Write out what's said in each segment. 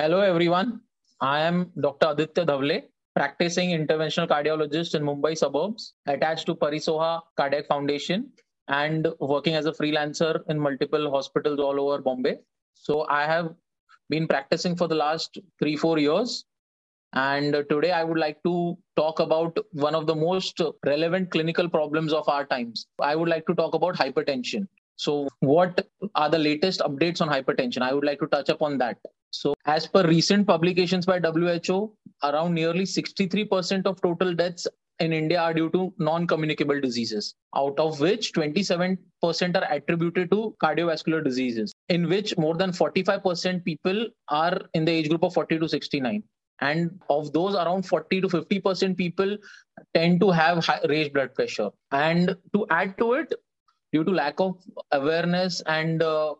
everyone. I am Dr. Aditya Dhawale, practicing interventional cardiologist in Mumbai suburbs, attached to Parisoha Cardiac Foundation and working as a freelancer in multiple hospitals all over Bombay. So I have been practicing for the last three, four years. And today I would like to talk about one of the most relevant clinical problems of our times. I would like to talk about hypertension. So, what are the latest updates on hypertension? I would like to touch upon that. So, as per recent publications by WHO, around nearly 63% of total deaths in India are due to non communicable diseases, out of which 27% are attributed to cardiovascular diseases, in which more than 45% people are in the age group of 40 to 69. And of those, around 40 to 50% people tend to have high, raised blood pressure. And to add to it, due to lack of awareness and uh,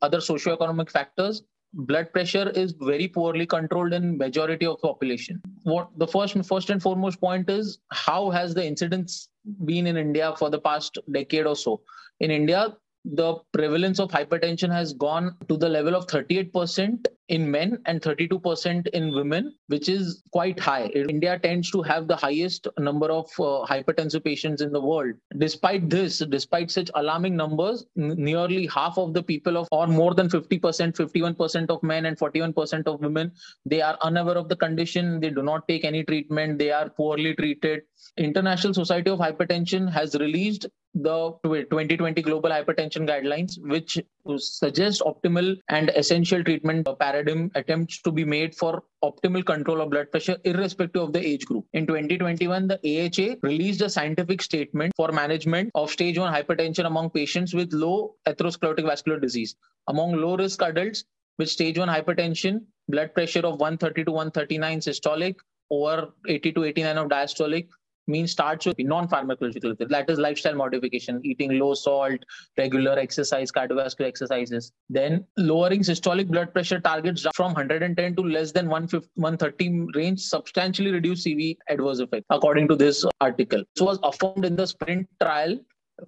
other socioeconomic factors, blood pressure is very poorly controlled in majority of population. What the first first and foremost point is how has the incidence been in india for the past decade or so? In india the prevalence of hypertension has gone to the level of 38% in men and 32% in women, which is quite high. India tends to have the highest number of uh, hypertensive patients in the world. Despite this, despite such alarming numbers, n- nearly half of the people of, or more than 50%, 51% of men and 41% of women, they are unaware of the condition. They do not take any treatment. They are poorly treated. International Society of Hypertension has released the 2020 global hypertension guidelines which suggest optimal and essential treatment uh, paradigm attempts to be made for optimal control of blood pressure irrespective of the age group. In 2021 the AHA released a scientific statement for management of stage 1 hypertension among patients with low atherosclerotic vascular disease. Among low risk adults with stage 1 hypertension blood pressure of 130 to 139 systolic over 80 to 89 of diastolic means starts with non-pharmacological. That is lifestyle modification eating low salt regular exercise cardiovascular exercises. Then lowering systolic blood pressure targets from 110 to less than 130 range substantially reduce cv adverse effect according to this article. This was affirmed in the sprint trial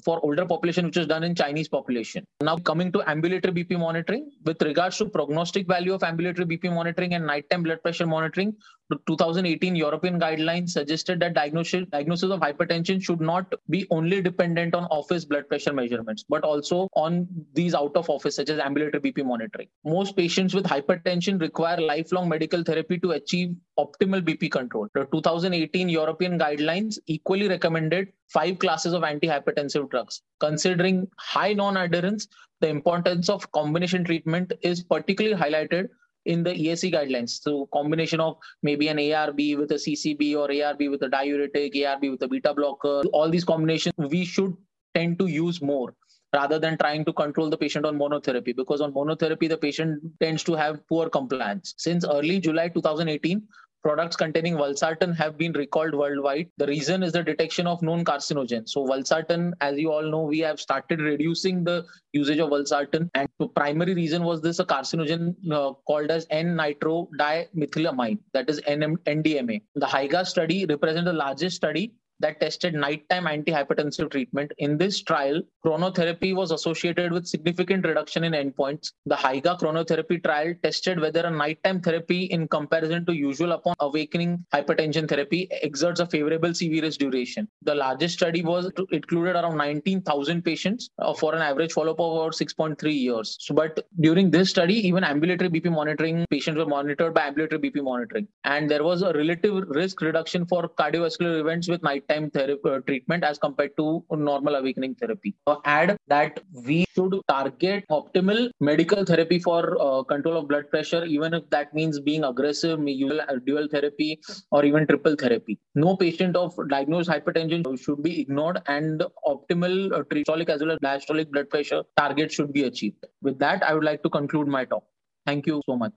for older population which is done in chinese population. Now coming to ambulatory bp monitoring with regards to prognostic value of ambulatory bp monitoring and nighttime blood pressure monitoring the 2018 european guidelines suggested that diagnosis, diagnosis of hypertension should not be only dependent on office blood pressure measurements but also on these out of office such as ambulatory bp monitoring. Most patients with hypertension require lifelong medical therapy to achieve optimal bp control. The 2018 european guidelines equally recommended five classes of antihypertensive drugs. Considering high non adherence, the importance of combination treatment is particularly highlighted in the ESC guidelines. So, combination of maybe an ARB with a CCB or ARB with a diuretic, ARB with a beta blocker, all these combinations we should tend to use more rather than trying to control the patient on monotherapy because on monotherapy the patient tends to have poor compliance since early july 2018 products containing valsartan have been recalled worldwide. The reason is the detection of known carcinogens. So valsartan, as you all know, we have started reducing the usage of valsartan, and the primary reason was this a carcinogen uh, called as N-nitro dimethylamine, that is NM- NDMA. The Hygia study represents the largest study that tested nighttime antihypertensive treatment. In this trial, chronotherapy was associated with significant reduction in endpoints. The Hygia chronotherapy trial tested whether a nighttime therapy in comparison to usual upon awakening hypertension therapy exerts a favorable CV risk duration. The largest study was included around 19,000 patients uh, for an average follow-up of about 6.3 years. So, but during this study, even ambulatory BP monitoring patients were monitored by ambulatory BP monitoring, and there was a relative risk reduction for cardiovascular events with nighttime time therapy uh, treatment as compared to normal awakening therapy. Uh, add that we should target optimal medical therapy for uh, control of blood pressure, even if that means being aggressive, dual therapy, or even triple therapy. No patient of diagnosed hypertension should be ignored, and optimal uh, as well as diastolic blood pressure target should be achieved. With that, I would like to conclude my talk. Thank you so much.